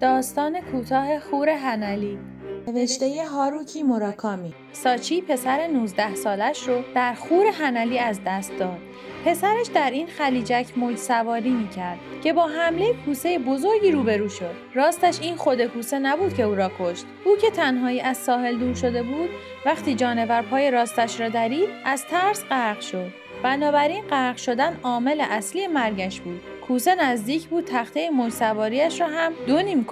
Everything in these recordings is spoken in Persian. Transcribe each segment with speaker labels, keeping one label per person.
Speaker 1: داستان کوتاه خور هنلی
Speaker 2: نوشته هاروکی موراکامی
Speaker 1: ساچی پسر 19 سالش رو در خور هنلی از دست داد. پسرش در این خلیجک موج سواری می کرد که با حمله کوسه بزرگی روبرو شد. راستش این خود کوسه نبود که او را کشت. او که تنهایی از ساحل دور شده بود وقتی جانور پای راستش را درید از ترس غرق شد. بنابراین غرق شدن عامل اصلی مرگش بود. کوسه نزدیک بود تخته موج را هم دو نیم.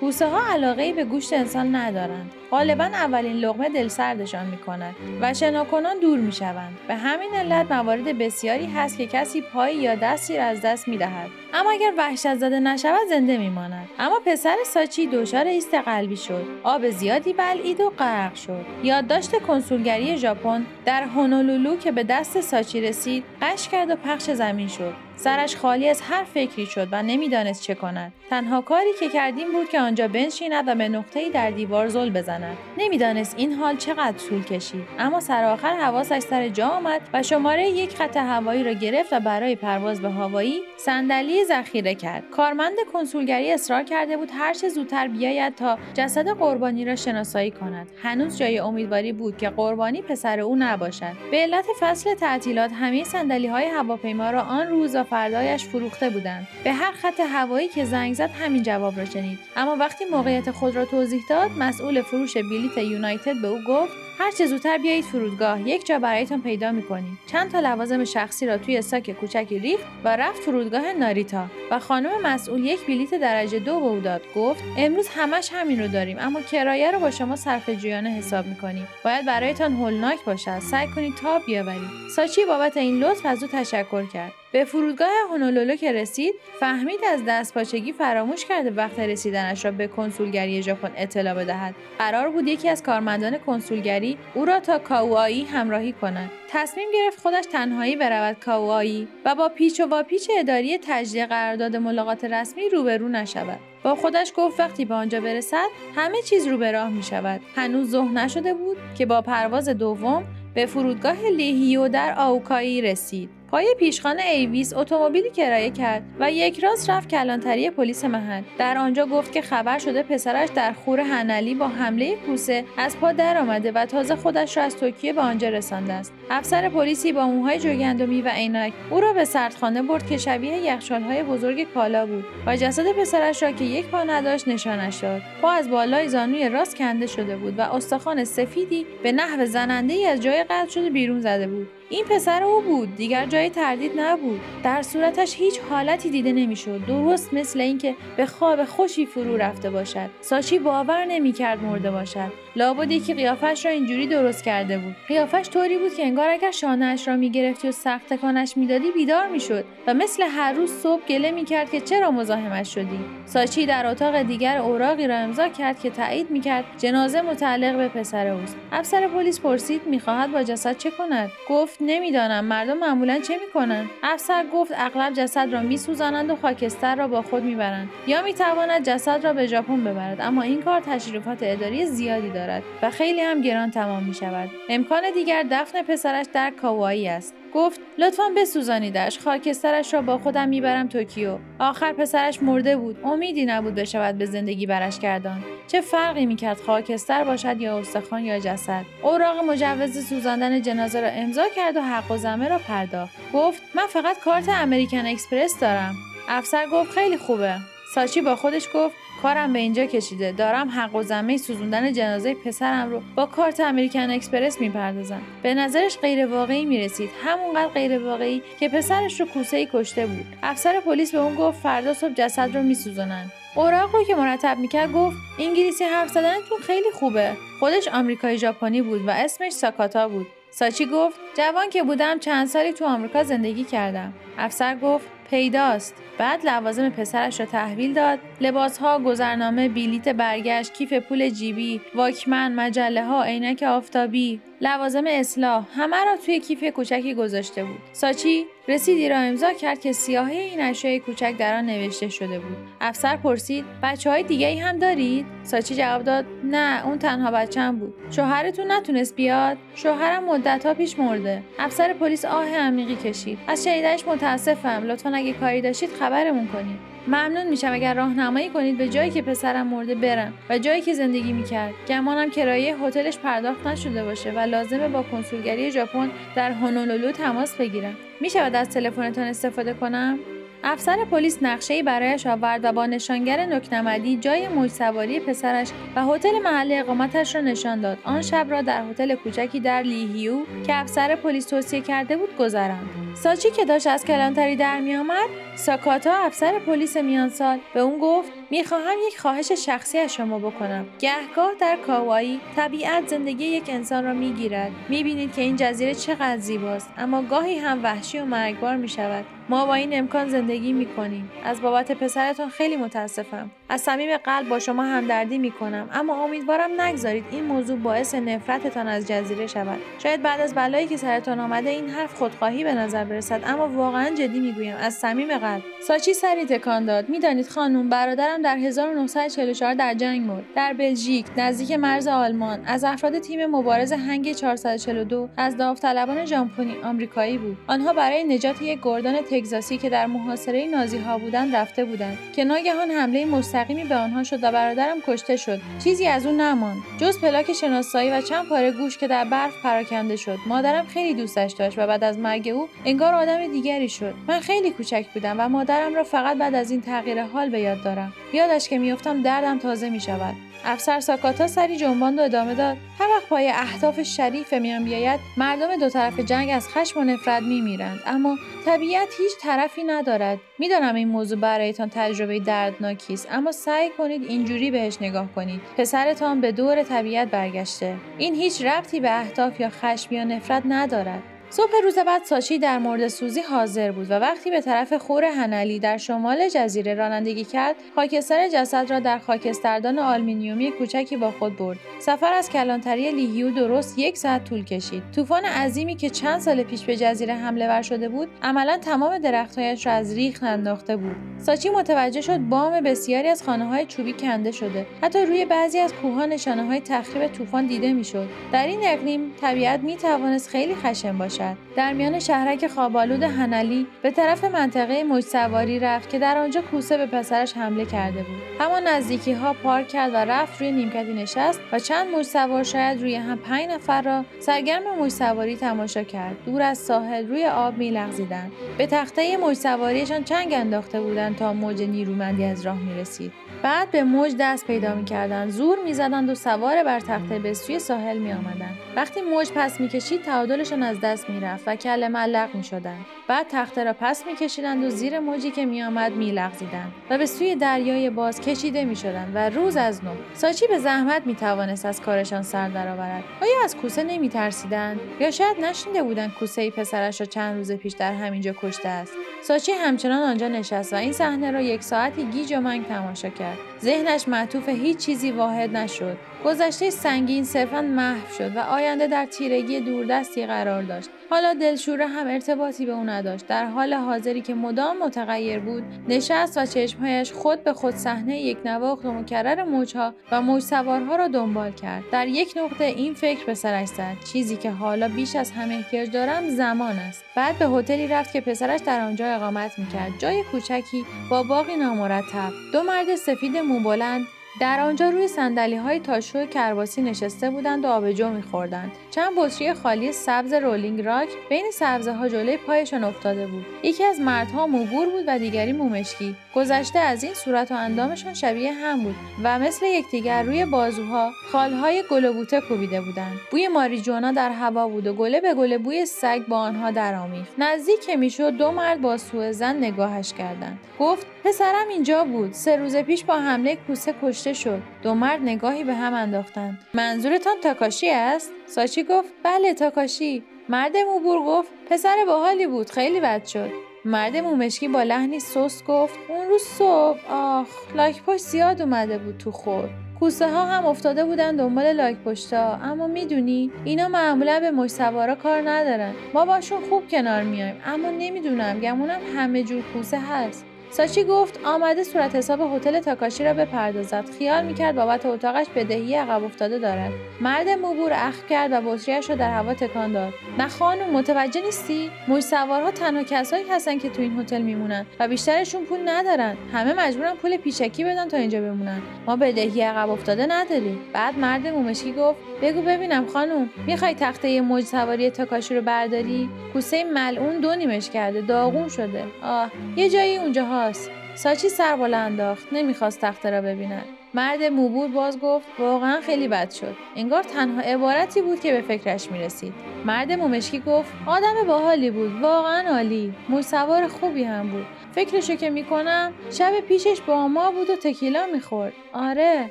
Speaker 1: کوسه ها علاقه به گوشت انسان ندارند. غالبا اولین لغمه دل سردشان می کند و شناکنان دور می شوند. به همین علت موارد بسیاری هست که کسی پایی یا دستی را از دست می دهد. اما اگر وحشت زده نشود زنده می ماند. اما پسر ساچی دچار ایست قلبی شد. آب زیادی بلعید و غرق شد. یادداشت کنسولگری ژاپن در هونولولو که به دست ساچی رسید قش کرد و پخش زمین شد. سرش خالی از هر فکری شد و نمی‌دانست چه کند. تنها کاری که کردیم بود که آنجا بنشیند و به نقطه‌ای در دیوار زل بزند. نمی‌دانست این حال چقدر طول کشید. اما سرآخر حواسش سر جا آمد و شماره یک خط هوایی را گرفت و برای پرواز به هوایی صندلی ذخیره کرد. کارمند کنسولگری اصرار کرده بود هر چه زودتر بیاید تا جسد قربانی را شناسایی کند. هنوز جای امیدواری بود که قربانی پسر او نباشد. به علت فصل تعطیلات همه صندلی های هواپیما را آن روز و فردایش فروخته بودند. به هر خط هوایی که زنگ زد همین جواب را شنید. اما وقتی موقعیت خود را توضیح داد مسئول فروش بلیت یونایتد به او گفت هر چه زودتر بیایید فرودگاه یک جا برایتان پیدا می‌کنیم. چند تا لوازم شخصی را توی ساک کوچکی ریخت و رفت فرودگاه ناریتا و خانم مسئول یک بلیت درجه دو به او داد. گفت امروز همش همین رو داریم اما کرایه رو با شما صرف جویانه حساب می‌کنیم. باید برایتان هولناک باشد. سعی کنید تا بیاورید. ساچی بابت این لطف از او تشکر کرد. به فرودگاه هونولولو که رسید فهمید از دستپاچگی فراموش کرده وقت رسیدنش را به کنسولگری ژاپن اطلاع بدهد. قرار بود یکی از کارمندان کنسولگری او را تا کاوایی همراهی کند. تصمیم گرفت خودش تنهایی برود کاوایی و با پیچ و واپیچ اداری تجدید قرارداد ملاقات رسمی روبرو نشود. با خودش گفت وقتی به آنجا برسد همه چیز رو به راه می شود هنوز ظهر نشده بود که با پرواز دوم به فرودگاه لیهوئه در کاوایی رسید. پای پیشخان Avis اتومبیلی کرایه کرد و یک راست رفت کلانتری پلیس محل. در آنجا گفت که خبر شده پسرش در خور هنلی با حمله کوسه از پا درآمده و تازه خودش را از توکیو به آنجا رسانده است. افسر پلیسی با موهای جوگندمی و عینک او را به سردخانه برد که شبیه یخچالهای بزرگ کالا بود و جسد پسرش را که یک پا نداشت نشانش داد. پا از بالای زانوی راست کنده شده بود و استخوان سفیدی به نحو زننده ای از جای قطع شده بیرون زده بود. این پسر او بود. دیگر جای تردید نبود. در صورتش هیچ حالتی دیده نمی‌شد. درست مثل اینکه به خواب خوشی فرو رفته باشد. ساچی باور نمی‌کرد مرده باشد. لابد یکی قیافش را اینجوری درست کرده بود. قیافش طوری بود که انگار اگر شانهاش را می‌گرفتی و سخت تکانش می‌دادی بیدار می‌شد و مثل هر روز صبح گله می‌کرد که چرا مزاحمش شدی. ساچی در اتاق دیگر اوراقی را امضا کرد که تایید می‌کرد جنازه متعلق به پسر اوست. افسر پلیس پرسید می‌خواهد با جسد چه کند؟ گفت نمی‌دانم. مردم معمولا چه می‌کنند؟ افسر گفت اغلب جسد را میسوزانند و خاکستر را با خود می‌برند. یا می‌تواند جسد را به ژاپن ببرد. اما این کار تشریفات اداری زیادی دارد. و خیلی هم گران تمام می شود امکان دیگر دفن پسرش در کاوایی است. گفت لطفا بسوزانیدش خاکسترش را با خودم می‌برم توکیو. آخر پسرش مرده بود. امیدی نبود بشود به زندگی برش گرداند چه فرقی می‌کرد خاکستر باشد یا استخوان یا جسد؟ اوراق مجوز سوزاندن جنازه را امضا کرد و حق‌الزحمه را پرداخت. گفت من فقط کارت American Express دارم. افسر گفت خیلی خوبه. ساچی با خودش گفت کارم به اینجا کشیده. دارم حق و زمه سوزوندن جنازه پسرم رو با کارت امریکن اکسپرس می‌پردازم. به نظرش غیر واقعی می‌رسید. همونقدر غیر واقعی که پسرش رو کوسه ای کشته بود. افسر پلیس به اون گفت فردا صبح جسد رو میسوزونن. اوراق رو که مرتب می‌کرد گفت انگلیسی حرف زدنتون خیلی خوبه. خودش آمریکایی ژاپنی بود و اسمش ساکاتا بود. ساچی گفت جوان که بودم چند سالی تو آمریکا زندگی کردم. افسر گفت پیداست. بعد لوازم پسرش را تحویل داد. لباسها گذرنامه بلیت برگشت کیف پول جیبی واکمن مجله ها عینک آفتابی. لوازم اصلاح. همه را توی کیف کوچکی گذاشته بود. ساچی رسیدی را امضا کرد که سیاهی این اشیای کوچک در آن نوشته شده بود. افسر پرسید بچه های دیگه ای هم دارید؟ ساچی جواب داد نه اون تنها بچم بود. شوهرتون نتونست بیاد؟ شوهرم مدت پیش مرده. افسر پلیس آه عمیقی کشید. از شنیدنش متاسفم. لطفا اگه کاری داشتید خبرمون کنید. ممنون میشم اگر راهنمایی کنید به جایی که پسرم مرده برم و جایی که زندگی می‌کرد. گمانم کرایه هتلش پرداخت نشده باشه و لازمه با کنسولگری ژاپن در هونولولو تماس بگیرم. می‌شود از تلفنتان استفاده کنم؟ افسر پلیس نقشه‌ای برایش آورد و با نشانگر نکنمدی جای موج سواری پسرش و هتل محل اقامتش را نشان داد. آن شب را در هتل کوچکی در لیهیو که افسر پلیس توصیه کرده بود گذراند. ساچی که داشت از کلانتری در میآمد ساکاتا افسر پلیس میانسال به اون گفت می‌خواهم یک خواهش شخصی از شما بکنم. گهگاه در کاوایی طبیعت زندگی یک انسان را می‌گیرد. می‌بینید که این جزیره چقدر زیباست اما گاهی هم وحشی و مرگبار می‌شود. ما با این امکان زندگی می‌کنیم. از بابت پسرتان خیلی متاسفم. از صمیم قلب با شما همدردی می‌کنم اما امیدوارم نگذارید این موضوع باعث نفرتتان از جزیره شود. شاید بعد از بلایی که سرتان آمده این حرف خودخواهی به نظر برسد اما واقعا جدی می‌گویم. از صمیم قلب. ساچی سری تکان داد. می‌دانید خانم برادرم در 1944 در جنگ مرد. در بلژیک نزدیک مرز آلمان از افراد تیم مبارز هنگ 442 از داوطلبان ژامپونی آمریکایی بود. آنها برای نجات یک گردان تگزاسی که در محاصره نازی ها بودند رفته بودند. که ناگهان حمله مستقیمی به آنها شد و برادرم کشته شد. چیزی از او نماند. جز پلاک شناسایی و چند پاره گوش که در برف پراکنده شد. مادرم خیلی دوستش داشت و بعد از مرگ او انگار آدم دیگری شد. من خیلی کوچک بودم و مادرم را فقط بعد از این تغییر حال به یاد دارم. یادش که میافتم دردم تازه می شود افسر ساکاتا سری جنباند و ادامه داد. هر وقت پای اهداف شریف میان بیاید مردم دو طرف جنگ از خشم و نفرت میمیرند. اما طبیعت هیچ طرفی ندارد. می‌دانم این موضوع برایتان تجربه دردناکی است اما سعی کنید اینجوری بهش نگاه کنید. پسرتان به دور طبیعت برگشته. این هیچ ربطی به اهداف یا خشم یا نفرت ندارد. صبح روز بعد ساچی در مورد سوزی حاضر بود و وقتی به طرف خور هنلی در شمال جزیره رانندگی کرد خاکستر جسد را در خاکستردان آلمینیومی کوچکی با خود برد. سفر از کلانتری لیهیو درست یک ساعت طول کشید. طوفان عظیمی که چند سال پیش به جزیره حمله ور شده بود عملا تمام درختهایش را از ریخ انداخته بود. ساچی متوجه شد بام بسیاری از خانه های چوبی کنده شده. حتی روی بعضی از کوهها نشانه های تخریب طوفان دیده می‌شد. در این اقلیم طبیعت می توانست خیلی خشن باشد. در میان شهرک خوابالود هنلی به طرف منطقه موج سواری رفت که در آنجا کوسه به پسرش حمله کرده بود. همان نزدیکی ها پارک کرد و رفت روی نیمکتی نشست و چند موج سوار شاید روی هم پنج نفر را سرگرم موج سواری تماشا کرد. دور از ساحل روی آب میلغزیدند. به تخته موج سواریشان چنگ انداخته بودند تا موج نیرومندی از راه می‌رسید. بعد به موج دست پیدا می‌کردند زور می‌زدند و سوار بر تخته به سوی ساحل میآمدند. وقتی موج پس می‌کشید تعادلشان از دست می‌رفت و کل ملق می‌شدند. بعد تخته را پس میکشیدند و زیر موجی که میآمد میلغزیدند و به سوی دریای باز کشیده می‌شدند و روز از نو. ساچی به زحمت می‌توانست از کارشان سر درآورد. آیا از کوسه نمیترسیدند؟ یا شاید نشنیده بودند کوسه ای پسرش را چند روز پیش در همینجا کشته است. ساچی همچنان آنجا نشست و این صحنه را یک ساعتی گیج و منگ تماشا کرد. ذهنش معطوف هیچ چیزی واحد نشد. گذشته سنگین صرفا محو شد و آینده در تیرگی دوردستی قرار داشت. حالا دلشوره هم ارتباطی به او نداشت. در حال حاضری که مدام متغیر بود نشست و چشمهایش خود به خود صحنه یک نواخت و مکرر موجها و موج سوارها را دنبال کرد. در یک نقطه این فکر به سرش زد. چیزی که حالا بیش از همه احتیاج دارم زمان است. بعد به هتلی رفت که پسرش در آنجا اقامت می‌کرد. جای کوچکی با باقی نامرتب. دو مرد سفید موبلند در آنجا روی سندلی های تاشو کرباسی نشسته بودند و آبجو میخوردند. چند بطری خالی سبز رولینگ راک بین سبزه ها جلوی پایشان افتاده بود. یکی از مردها موبور بود و دیگری مومشکی. گذشته از این صورت و اندامشان شبیه هم بود و مثل یکدیگر روی بازوها خالهای گل بوته کوبیده بودند. بوی ماریجوانا در هوا بود و گله به گله بوی سگ با آنها درآمیخت. نزدیک که می‌شد دو مرد با سوء زن نگاهش کردند. گفت پسرم اینجا بود. سه روز پیش با حمله کوسه کشته شد. دو مرد نگاهی به هم انداختند. منظورتان تاکاشی است؟ ساچی گفت بله تاکاشی. مرد موبور گفت پسر باحالی بود خیلی بد شد. مرد مومشکی با لحنی سست گفت اون روز صبح. آخ لاک پشت زیاد اومده بود تو خور. کوسه ها هم افتاده بودن دنبال لاک پشتا اما می‌دونی اینا معمولا به مش سوارا کار ندارن. ما باشون خوب کنار میایم اما نمی‌دونم گمونم همه جور کوسه هست. ساچی گفت آمده صورت حساب هتل تاکاشی را بپردازد. خیال می‌کرد بابت اتاقش بدهی عقب افتاده دارد. مرد موبور اخ کرد و بطریاش را در هوا تکان داد. نه خانم متوجه نیستی؟ موج سوارها تنها کسایی هستن که تو این هتل میمونن و بیشترشون پول ندارن. همه مجبورن پول پیشکی بدن تا اینجا بمونن. ما بدهی عقب افتاده نداریم. بعد مرد مومشکی گفت بگو ببینم خانم می‌خوای تخته موج سواری تاکاشی رو برداری؟ کوسه ملعون دو نیمش کرده داغون شده. آه یه جایی اونجا هاست ساچی سر بالا انداخت نمی‌خواست تخته را ببیند. مرد موبور باز گفت واقعا خیلی بد شد. انگار تنها عبارتی بود که به فکرش می‌رسید. مرد مومشکی گفت آدم باحالی بود واقعا عالی. موج سوار خوبی هم بود. فکرشو که می‌کنم شب پیشش با ما بود و تکیلا می‌خورد. آره.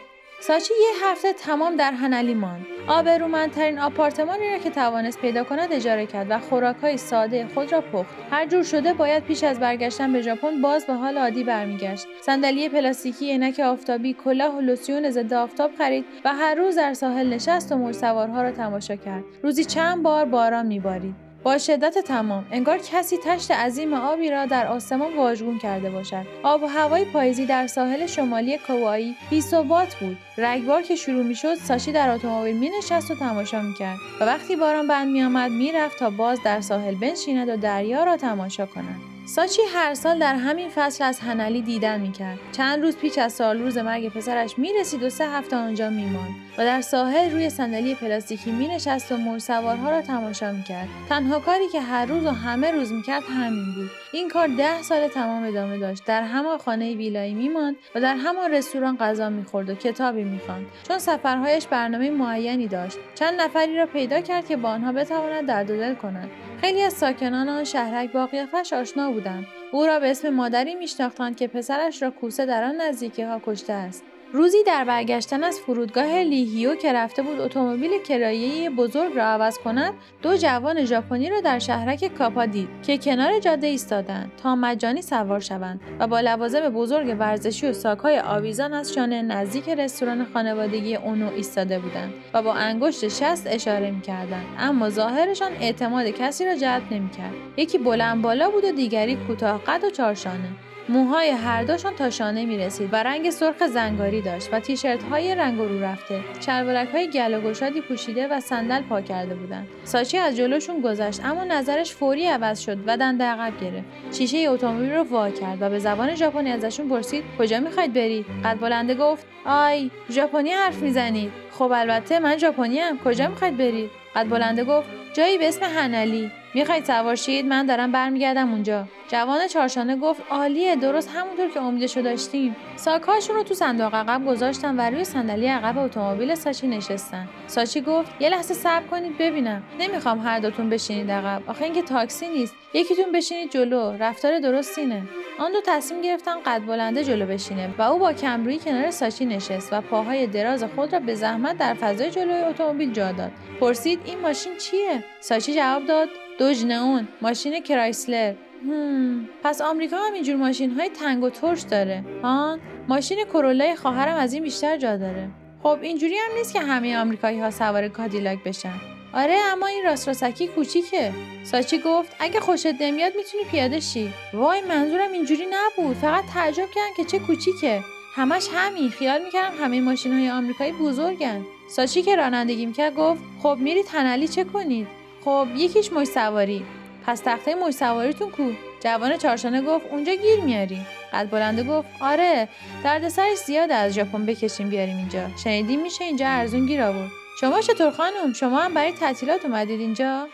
Speaker 1: ساچی یه هفته تمام در هنلی ماند. آبرومندترین آپارتمانی را که توانست پیدا کند اجاره کرد و خوراکهای ساده خود را پخت. هر جور شده باید پیش از برگشتن به ژاپن باز به حال عادی برمیگشت. صندلی پلاستیکی عینک آفتابی کلاه و لوسیون ضد آفتاب خرید و هر روز در ساحل نشست و موج سوارها را تماشا کرد. روزی چند بار باران میبارید. با شدت تمام. انگار کسی تشت عظیم آبی را در آسمان واژگون کرده باشد. آب و هوای پاییزی در ساحل شمالی کوایی بیثبات بود. رگبار که شروع می‌شد ساشی در اتومبیل مینشست و تماشا می‌کرد و وقتی باران بند میآمد می‌رفت تا باز در ساحل بنشیند و دریا را تماشا کند. ساچی هر سال در همین فصل از هنلی دیدن می‌کرد. چند روز پیش از سال روز مرگ پسرش می‌رسید و سه هفته آنجا میماند. و در ساحل روی صندلی پلاستیکی مینشست و موج سوارها را تماشا می‌کرد. تنها کاری که هر روز و همه روز می‌کرد همین بود. این کار ده سال تمام ادامه داشت. در همان خانه ویلایی میماند و در همان رستوران غذا می‌خورد و کتابی می‌خواند. چون سفرهایش برنامه معینی داشت چند نفری را پیدا کرد که با آنها بتواند درد دل کند. خیلی از ساکنان آن شهرک با قیافش آشنا بودند. او را به اسم مادری میشناختند که پسرش را کوسه در آن نزدیکی ها کشته است. روزی در برگشتن از فرودگاه لیهیو که رفته بود اتومبیل کرایه‌ای بزرگ را عوض کند دو جوان ژاپنی را در شهرک کاپا دید که کنار جاده ایستادند تا مجانی سوار شوند و با لوازم بزرگ ورزشی و ساکهای آویزان از شانه نزدیک رستوران خانوادگی اونو ایستاده بودند و با انگشت شست اشاره می‌کردند. اما ظاهرشان اعتماد کسی را جلب نمی‌کرد. یکی بلند بالا بود و دیگری کوتاه قد و چارشانه موهای هر دوشان تا شانه می رسید و رنگ سرخ زنگاری داشت و تیشرت های رنگ رو رفته. شلوارک های گل و گشادی پوشیده و صندل پا کرده بودند. ساچی از جلوشون گذشت اما نظرش فوری عوض شد و دنده عقب گرفت. شیشه اتومبیل رو وا کرد و به زبان ژاپنی ازشون پرسید کجا می‌خواید برید قد بلنده گفت آی ژاپنی حرف می‌زنید خب البته من ژاپنی ام کجا می‌خواید برید قد بلنده گفت جایی به اسم هنلی می‌خواید سوار شید من دارم برمیگردم اونجا. جوان چارشانه گفت عالیه درست همونطور که امیدشو داشتیم. ساکهاشون رو تو صندوق عقب گذاشتن و روی صندلی عقب اتومبیل ساچی نشستن. ساچی گفت یه لحظه صبر کنید ببینم. نمی‌خوام هر دوتون بشینید عقب. آخه اینکه تاکسی نیست. یکیتون بشینید جلو. رفتار درست اینه آن دو تصمیم گرفتن قد بلنده جلو بشینه و او با کمرویی کنار ساچی نشست و پاهای دراز خود را به زحمت در فضای جلوی اتومبیل جا داد. پرسید این ماشین چیه؟ ساچی جواب داد Dodge Neon ماشین Chrysler. هم. پس آمریکا هم اینجور ماشین های تنگ و ترش داره. ها ماشین Corolla ی خواهرم از این بیشتر جا داره. خب اینجوری هم نیست که همه آمریکایی ها سوار Cadillac بشن. آره اما این راست راستکی کوچیکه. ساچی گفت اگه خوشت نمیاد می‌تونی پیاده شی. وای منظورم اینجوری نبود. فقط تعجب کردم که چه کوچیکه. همش همین. خیال می‌کردم همه ماشین های آمریکایی بزرگن. ساچی که رانندگی می‌کرد گفت خب میری تنلی چه کنید خب یکیش مش سواری پس تخته مش سواریتون کو. جوان چارشانه گفت اونجا گیر میاری. قد بلنده گفت آره دردسرش زیاد از ژاپن بکشیم بیاریم اینجا. شنیدیم میشه اینجا ارزون گیر آورد. شما چطور خانم؟ شما هم برای تعطیلات اومدید اینجا؟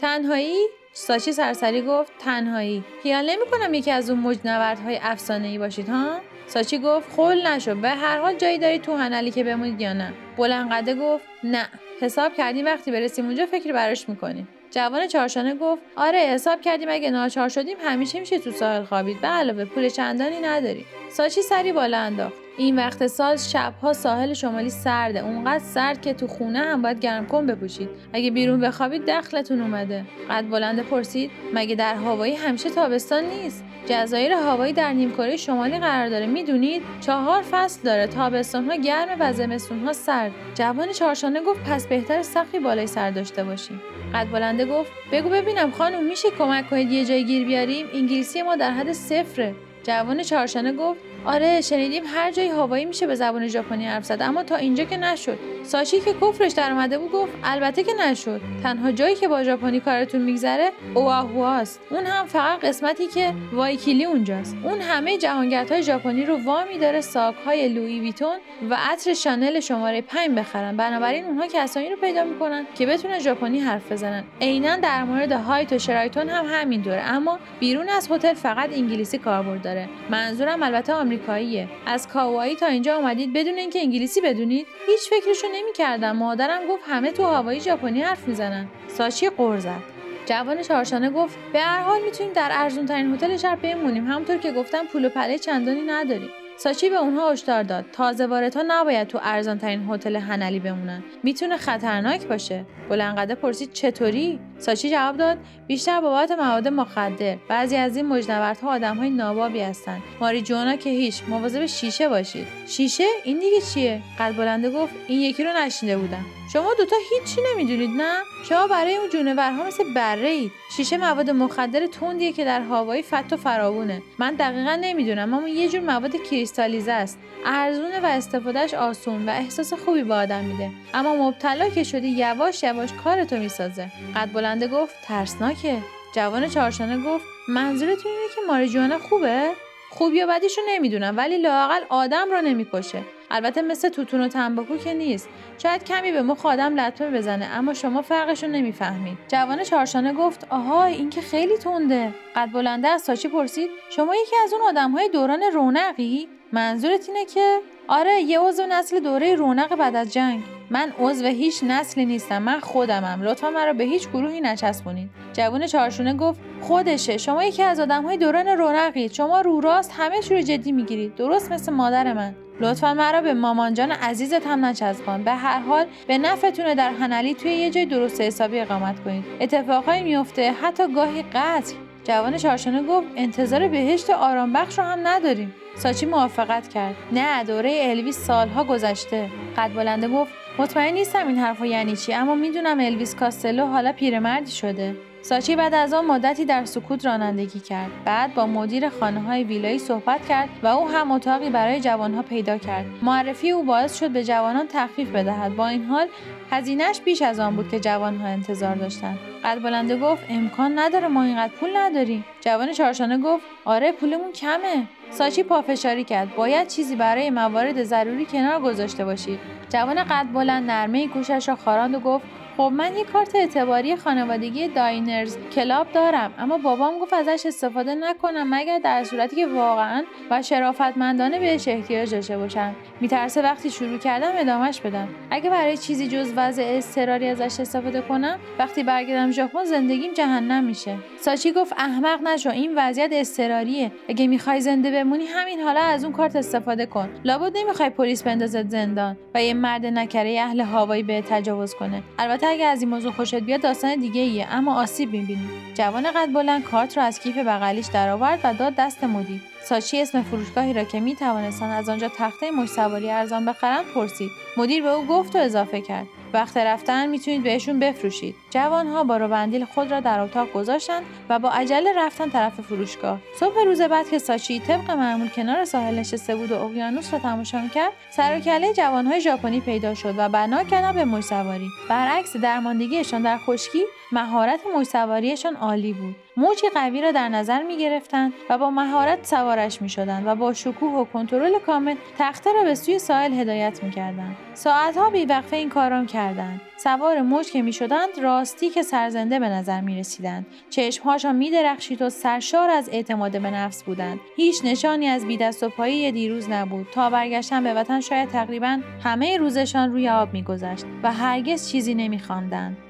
Speaker 1: تنهایی؟ ساچی سرسری گفت تنهایی. خیال نمی‌کنم یکی از اون مجنوردهای افسانه ای باشید ها؟ ساچی گفت خول نشو به هر حال جایی داری تو هنلی که بمونید یا نه؟ بلندقده گفت نه. حساب کردیم وقتی برسیم اونجا فکر براش می‌کنیم. جوان چارشانه گفت آره حساب کردیم اگه ناچار شدیم همیشه میشه تو ساحل خوابید. به علاوه پول چندانی نداریم. ساچی سری بالا انداخت. این وقت سال شبها ساحل شمالی سرده. اونقدر سرد که تو خونه هم باید گرم کن بپوشید. اگه بیرون بخوابید دخلتون اومده. قد بلنده پرسید مگه در هوایی همیشه تابستان نیست؟ جزایر هوایی در نیمکره شمالی قرار داره. می‌دونید؟ چهار فصل داره. تابستان ها گرمه و زمستون ها سرد. جوان چارشانه گفت پس بهتر سقفی بالای سر داشته باشیم. قد بلنده گفت بگو ببینم خانم میشه کمک کنید یه جای گیر بیاریم؟ انگلیسی ما در حد صفره. جوان چهارشانه گفت آره شنیدیم هر جای هوایی میشه به زبان ژاپنی حرف زد اما تا اینجا که نشد. ساشی که کفرش در اومده بود گفت البته که نشد. تنها جایی که با ژاپنی کارتون میگذره اوآهواست اون هم فقط قسمتی که وایکیلی اونجاست. اون همه جهانگردهای ژاپنی رو وامی داره ساکهای لویی ویتون و عطر شانل شماره 5 بخرن. بنابراین اونها کسانی رو پیدا می‌کنن که بتونن ژاپنی حرف بزنن. عینا در مورد هایت و شرایتون هم همینطوره اما بیرون از هتل فقط انگلیسی کاربرد داره. منظورم البته آمریکاییه. از کاوایی تا اینجا اومدید بدون اینکه انگلیسی بدونید. هیچ فکرشو نمی‌کردم. مادرم گفت همه تو هوایی ژاپنی حرف می‌زنن. ساشی قر زد. جوان چهارشانه گفت به هر حال می‌تونیم در ارزون ترین هتل شهر بمونیم. همونطور که گفتم پول و پله چندانی نداریم. ساچی به اونها هشدار داد. تازه واردها نباید تو ارزان ترین هتل هنلی بمونن. می‌تونه خطرناک باشه. بلندقده پرسید چطوری؟ ساچی جواب داد بیشتر بابت مواد مخدر. بعضی از این مجنوردها آدمهای نابابی هستند ماری جونا که هیچ. مواظب شیشه باشید. شیشه؟ این دیگه چیه؟ قد بلنده گفت این یکی رو نشینده بودم. شما دوتا هیچی نمی‌دونید نه؟ شما برای اون جونورها مثل بره اید شیشه مواد مخدر تندیه که در هوایی فت و فراوونه. من دقیقا نمی‌دونم اما یه جور مواد کریستالیزه است. ارزونه و استفادهش آسون و احساس خوبی به آدم میده. اما مبتلا که شدی یواش یواش کارتو می‌سازه. قد بلنده گفت ترسناکه. جوان چهارشانه گفت منظورتون اینه که ماریجوانا خوبه؟ خوب یا بدیشو نمی‌دونم ولی لاقل آدم رو نمی‌کشه. البته مثل توتون و تنباکو که نیست. شاید کمی به مخ آدم لطمه بزنه اما شما فرقش رو نمی‌فهمید. جوان چهارشانه گفت آها این که خیلی تنده. قد بلنده از ساچی پرسید شما یکی از اون آدمهای دوران رونقی؟ منظورت اینه که آره یه عضو نسل دوره رونق بعد از جنگ. من عضو هیچ نسلی نیستم من خودمم. لطفا مرا به هیچ گروهی نچسبونید جوون چهارشونه گفت خودشه. شما یکی از آدمهای دوران رونقید. شما رو راست همه رو جدی می‌گیرید. درست مثل مادر من. لطفا مرا به مامان جان عزیزت هم نچسبان. به هر حال به نفعتونه در هنلی توی یه جای درست حسابی اقامت کنید اتفاقهایی میفته حتی گاهی قتل. جوان چهارشانه گفت انتظار بهشت آرام بخش رو هم نداریم. ساچی موافقت کرد. نه دوره الویس سالها گذشته. قد بلنده گفت مطمئن نیستم این حرفا یعنی چی اما می‌دونم الویس کاستلو حالا پیرمردی شده. ساچی بعد از آن مدتی در سکوت رانندگی کرد. بعد با مدیر خانه های ویلایی صحبت کرد و او هم اتاقی برای جوانها پیدا کرد. معرفی او باعث شد به جوانان تخفیف بدهد. با این حال هزینهش بیش از آن بود که جوانها انتظار داشتند. قد بلنده گفت امکان نداره ما اینقدر پول نداریم. جوان چهارشانه گفت آره پولمون کمه. ساچی پافشاری کرد. باید چیزی برای موارد ضروری کنار گذاشته باشید جوان قد بلند نرمه گوشش را خاراند و گفت خب من یه کارت اعتباری خانوادگی Diners Club دارم اما بابام گفت ازش استفاده نکنم مگر در صورتی که واقعا و شرافتمندانه بهش احتیاج داشته باشم. میترسه وقتی شروع کردم ادامش بدم. اگه برای چیزی جز وضع اضطراری ازش استفاده کنم وقتی برگردم ژاپن زندگیم جهنم میشه. ساچی گفت احمق نشو این وضعیت اضطراریه. اگه می‌خوای زنده بمونی همین حالا از اون کارت استفاده کن. لابد نمی‌خوای پلیس بندازت زندان و یه مرد نکره اهل هوایی بهت تجاوز کنه. البته اگه از این موضوع خوشت بیاد داستان دیگه ایه. اما آسیب می‌بینی. جوان قد بلند کارت رو از کیف بغلیش درآورد و داد دست مدیر. ساچی اسم فروشگاهی را که می توانستند از آنجا تخته مش سواری ارزان بخرند پرسید. مدیر به او گفت و اضافه کرد. وقت رفتن می‌تونید بهشون بفروشید. جوانها با بندیل خود را در اتاق گذاشتند و با عجله رفتن طرف فروشگاه. صبح روز بعد که ساچی طبق معمول کنار ساحل نشسته بود و اقیانوس را تماشا می‌کرد سر و کله جوانهای ژاپنی پیدا شد و بنا کردن به موج سواری. برعکس درماندگیشان در خشکی مهارت موج سواریشان عالی بود. موجی قوی را در نظر می گرفتند و با مهارت سوارش می شدند و با شکوه و کنترل کامل تخته را به سوی ساحل هدایت می کردند. ساعتها بیوقفه این کار را کردند. سوار موج که می شدند راستی که سرزنده به نظر می رسیدند. چشمهاشان می درخشید و سرشار از اعتماد به نفس بودند. هیچ نشانی از بی دست و پایی دیروز نبود. تا برگشتن به وطن شاید تقریبا همه روزشان روی آب می گذشت و هرگز چیزی نمی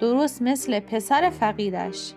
Speaker 1: درست مثل پسر فقیدش.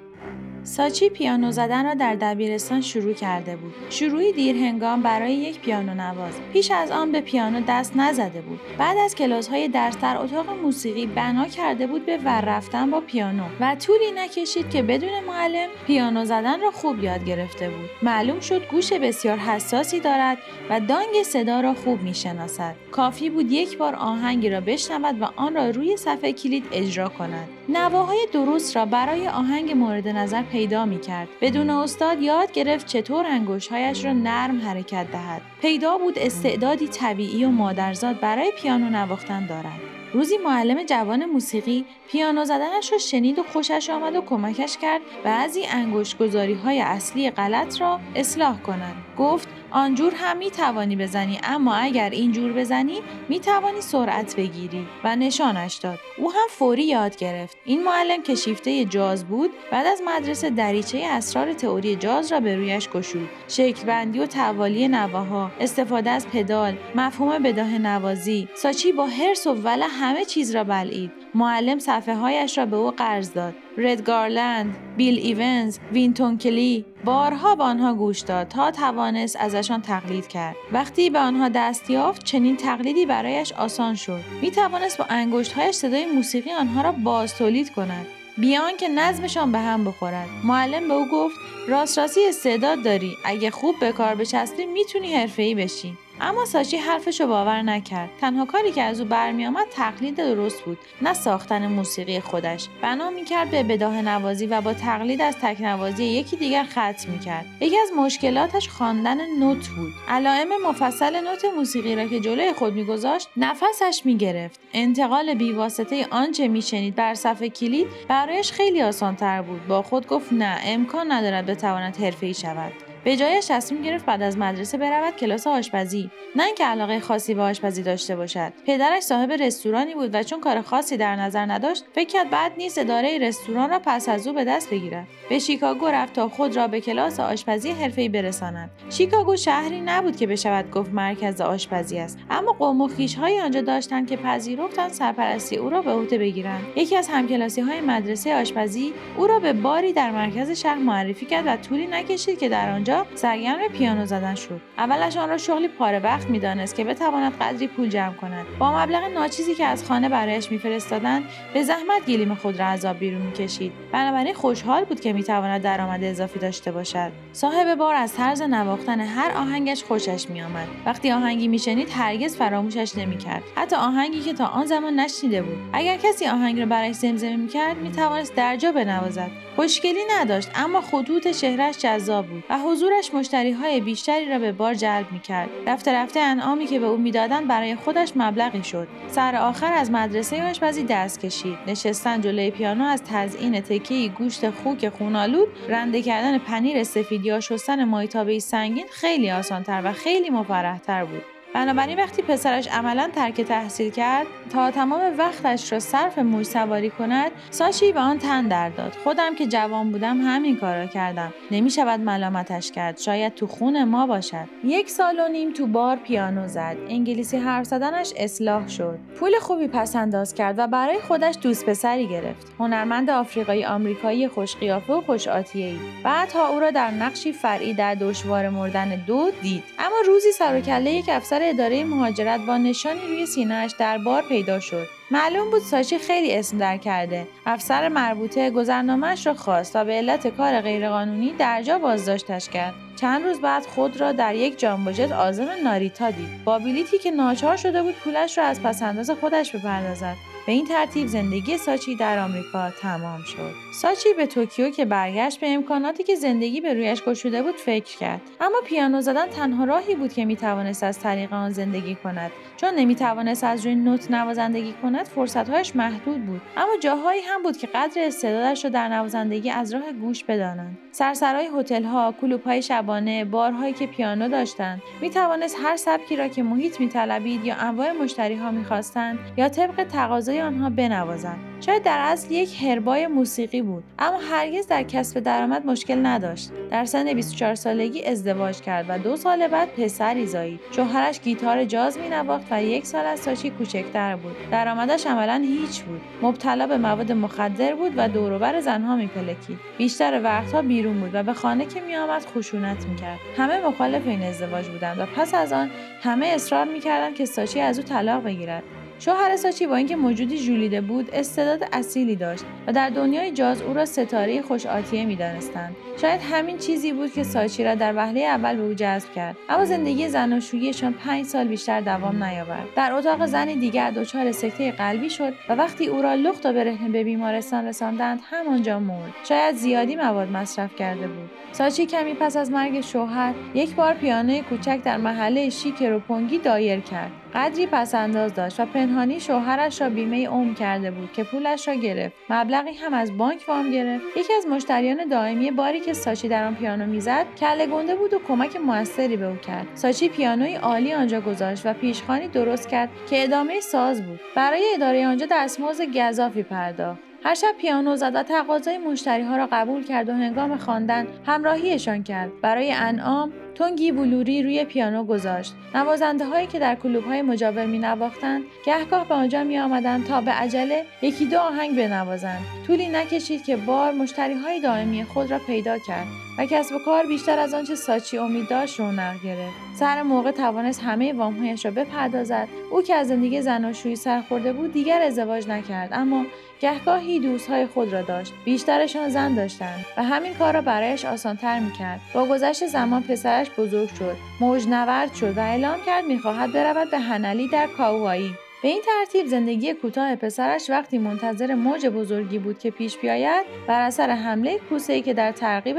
Speaker 1: ساچی پیانو زدن را در دبیرستان شروع کرده بود. شروعی دیر هنگام برای یک پیانو نواز. پیش از آن به پیانو دست نزده بود. بعد از کلاس های درس در اتاق موسیقی بنا کرده بود به ور رفتن با پیانو و طولی نکشید که بدون معلم پیانو زدن را خوب یاد گرفته بود. معلوم شد گوش بسیار حساسی دارد و دانگ صدا را خوب می شناسد. کافی بود یک بار آهنگی را بشنود و آن را روی صفحه کلید اجرا کند. نواهای درست را برای آهنگ مورد نظر پیدا می کرد. بدون استاد یاد گرفت چطور انگشتهایش را نرم حرکت دهد. پیدا بود استعدادی طبیعی و مادرزاد برای پیانو نواختن دارد. روزی معلم جوان موسیقی پیانو زدنش را شنید و خوشش آمد و کمکش کرد بعضی انگشت گذاری های اصلی غلط را اصلاح کند. گفت آنجور هم می توانی بزنی اما اگر اینجور بزنی می توانی سرعت بگیری و نشانش داد. او هم فوری یاد گرفت. این معلم که شیفته جاز بود بعد از مدرسه دریچه اسرار تئوری جاز را به رویش گشود. شکل بندی و توالی نواها استفاده از پدال مفهوم بداه نوازی ساچی با هرس و وله همه چیز را بلعید. معلم صفحه هایش را به او قرض داد رد گارلند، بیل ایونز، وینتون کلی بارها به آنها گوش داد تا توانست ازشان تقلید کرد. وقتی به آنها دست یافت چنین تقلیدی برایش آسان شد. می توانست با انگشتهایش صدای موسیقی آنها را باز تولید کند. بیان که نظمشان به هم بخورد معلم به او گفت راست راستی استعداد داری اگه خوب به کار بچسبی می‌تونی حرفه‌ای بشی اما ساچی حرفش رو باور نکرد. تنها کاری که از او برمیآمد تقلید درست بود نه ساختن موسیقی خودش. بنا می‌کرد به بداه نوازی و با تقلید از تکنوازی یکی دیگر ختم می‌کرد. یکی از مشکلاتش خواندن نوت بود. علائم مفصل نوت موسیقی را که جلوی خود میگذاشت نفسش می‌گرفت. انتقال بیواسطه آنچه میشنید بر صفحه کلید برایش خیلی آسانتر بود. با خود گفت نه امکان ندارد بتواند حرفهای شود. به جایش تصمیم گرفت بعد از مدرسه برود کلاس آشپزی. نه اینکه علاقه خاصی به آشپزی داشته باشد. پدرش صاحب رستورانی بود و چون کار خاصی در نظر نداشت فکر کرد بعد نیست اداره رستوران را پس از او به دست بگیرد. به شیکاگو رفت تا خود را به کلاس آشپزی حرفه‌ای برساند. شیکاگو شهری نبود که بشود گفت مرکز آشپزی است. اما قوم و خویش‌های آنجا داشتند که پذیرفتند سرپرستی او را به عهده بگیرند. یکی از همکلاسی های مدرسه آشپزی او را به باری در مرکز شهر معرفی کرد و طولی نکشید که در آنجا سرگرم پیانو زدن شد. اولش آن را شغلی پاره وقت می‌دانست که بتواند قدری پول جمع کند. با مبلغ ناچیزی که از خانه برایش میفرستادند به زحمت گلیم خود را از آب بیرون می‌کشید. بنابراین خوشحال بود که می‌تواند درآمد اضافی داشته باشد. صاحب بار از طرز نواختن هر آهنگش خوشش میآمد. وقتی آهنگی میشنید هرگز فراموشش نمی‌کرد. حتی آهنگی که تا آن زمان نشنیده بود. اگر کسی آهنگ را برایش زمزمه می‌کرد می‌توانست درجا بنوازد. خوشگلی نداشت اما خطوط شهرش جذاب بود و حضورش مشتری های بیشتری را به بار جلب می کرد. رفته رفته انعامی که به او می‌دادند برای خودش مبلغی شد. سر آخر از مدرسه آشپزی دست کشید. نشستن جلوی پیانو از تزیین تکه گوشت خوک خونالود، رنده کردن پنیر سفید یا شستن مایتابه سنگین خیلی آسانتر و خیلی مفرحتر بود. بنابراین وقتی پسرش عملا ترک تحصیل کرد تا تمام وقتش را صرف موج سواری کند ساشی به آن تن در داد. خودم که جوان بودم همین کارا کردم. نمی شود ملامتش کرد. شاید تو خون ما باشد. یک سال و نیم تو بار پیانو زد. انگلیسی حرف زدنش اصلاح شد. پول خوبی پس انداز کرد و برای خودش دوست پسری گرفت. هنرمند آفریقایی آمریکایی خوش قیافه و خوش ای بعدها او را در نقشی فرعی در دشوار مردن دو دید. اما روزی سر و کله یک افسر اداره مهاجرت با نشانی روی سینهاش در بار پیدا شد. معلوم بود ساچی خیلی اسم در کرده. افسر مربوطه گذرنامهاش را خواست و به علت کار غیرقانونی درجا بازداشتش کرد. چند روز بعد خود را در یک جامبوجت آزم ناریتا دید. با بلیتی که ناچار شده بود پولش را از پسنداز خودش بپردازد. به این ترتیب زندگی ساچی در آمریکا تمام شد. ساچی به توکیو که برگشت به امکاناتی که زندگی به رویش گشوده بود فکر کرد. اما پیانو زدن تنها راهی بود که می‌توانست از طریق آن زندگی کند. چون نمی‌توانست از روی نوت نوازندگی کند فرصتهایش محدود بود. اما جاهایی هم بود که قدر استعدادش را در نوازندگی از راه گوش بدانند. سرسرای هتل‌ها، کلوب‌های شبانه، بارهایی که پیانو داشتند، می‌توانست هر سبکی را که محیط میطلبید یا انواع مشتریها می‌خواستند یا طبق تقاضا آنها بنوازند. شاید در اصل یک هربای موسیقی بود اما هرگز در کسب درآمد مشکل نداشت. در سن 24 سالگی ازدواج کرد و دو سال بعد پسری زایید شوهرش گیتار جاز مینواخت و یک سال از ساچی کوچکتر بود. درآمدش عملا هیچ بود. مبتلا به مواد مخدر بود و دوروبر زنها میپلکید. بیشتر وقتها بیرون بود و به خانه که میآمد خشونت می‌کرد. همه مخالف این ازدواج بودند و پس از آن همه اصرار می‌کردند که ساچی از او طلاق بگیرد. شوهر ساچی با اینکه موجودی ژولیده بود استعداد اصیلی داشت و در دنیای جاز او را ستاره خوش آتیه می‌دانستند. شاید همین چیزی بود که ساچی را در وهله اول به او جذب کرد. اما زندگی زناشوییشان پنج سال بیشتر دوام نیاورد. در اتاق زنی دیگر دچار سکته قلبی شد و وقتی او را لخت و برهنه به بیمارستان رساندند همانجا مرد. شاید زیادی مواد مصرف کرده بود. ساچی کمی پس از مرگ شوهر یک بار پیانوی کوچک در محله شیک روپونگی دایر کرد. قدری پسنداز داشت و پنهانی شوهرش را بیمه عمر کرده بود که پولش را گرفت. مبلغی هم از بانک وام گرفت. یکی از مشتریان دائمی باری که ساچی در آن پیانو می‌زد کله گنده بود و کمک موثری به او کرد. ساچی پیانوی عالی آنجا گذاشت و پیشخانی درست کرد که ادامه ساز بود. برای اداره آنجا دستمزد گذافی پرداخت. هر شب پیانو زد و تقاضای مشتری ها را قبول کرد و هنگام خواندن همراهیشان کرد. برای انعام تنگی بلوری روی پیانو گذاشت. نوازنده هایی که در کلوب های مجاور می نواختند گهگاه به آنجا می آمدند تا به عجله یکی دو آهنگ بنوازند. طولی نکشید که بار مشتری های دائمی خود را پیدا کرد و کسب و کار بیشتر از آنچه ساچی امید داشت رونق گرفت. سر موقع توانست همه وامهایش را بپردازد. او که از زندگی زناشویی سرخورده بود دیگر ازدواج نکرد اما گهگاهی دوستهای خود را داشت. بیشترشان زن داشتند و همین کار را برایش آسانتر می‌کرد. با گذشت زمان پسرش بزرگ شد. موجنورد شد و اعلام کرد می‌خواهد برود به هنلی در کاوایی به این ترتیب زندگی کوتاه پسرش وقتی منتظر موج بزرگی بود که پیش بیاید بر اثر حمله کوسه‌ای که در تعقیب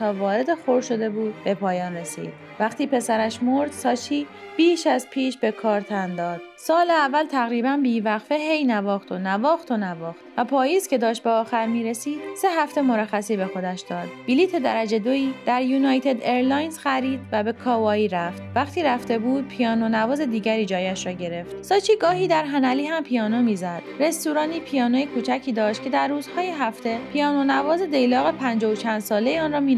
Speaker 1: ها وارد خور شده بود به پایان رسید. وقتی پسرش مرد ساچی بیش از پیش به کار تن داد. سال اول تقریبا بیوقفه هی نواخت و نواخت و نواخت و پاییز که داشت به آخر می رسید سه هفته مرخصی به خودش داد. بلیت درجه دویی در United Airlines خرید و به کاوایی رفت. وقتی رفته بود پیانو نواز دیگری جایش را گرفت. ساچی گاهی در هنلی هم پیانو می‌زد. رستورانی پیانوی کوچکی داشت که در روزهای هفته پیانو نواز دیلاق پنجاه و چند ساله آن را می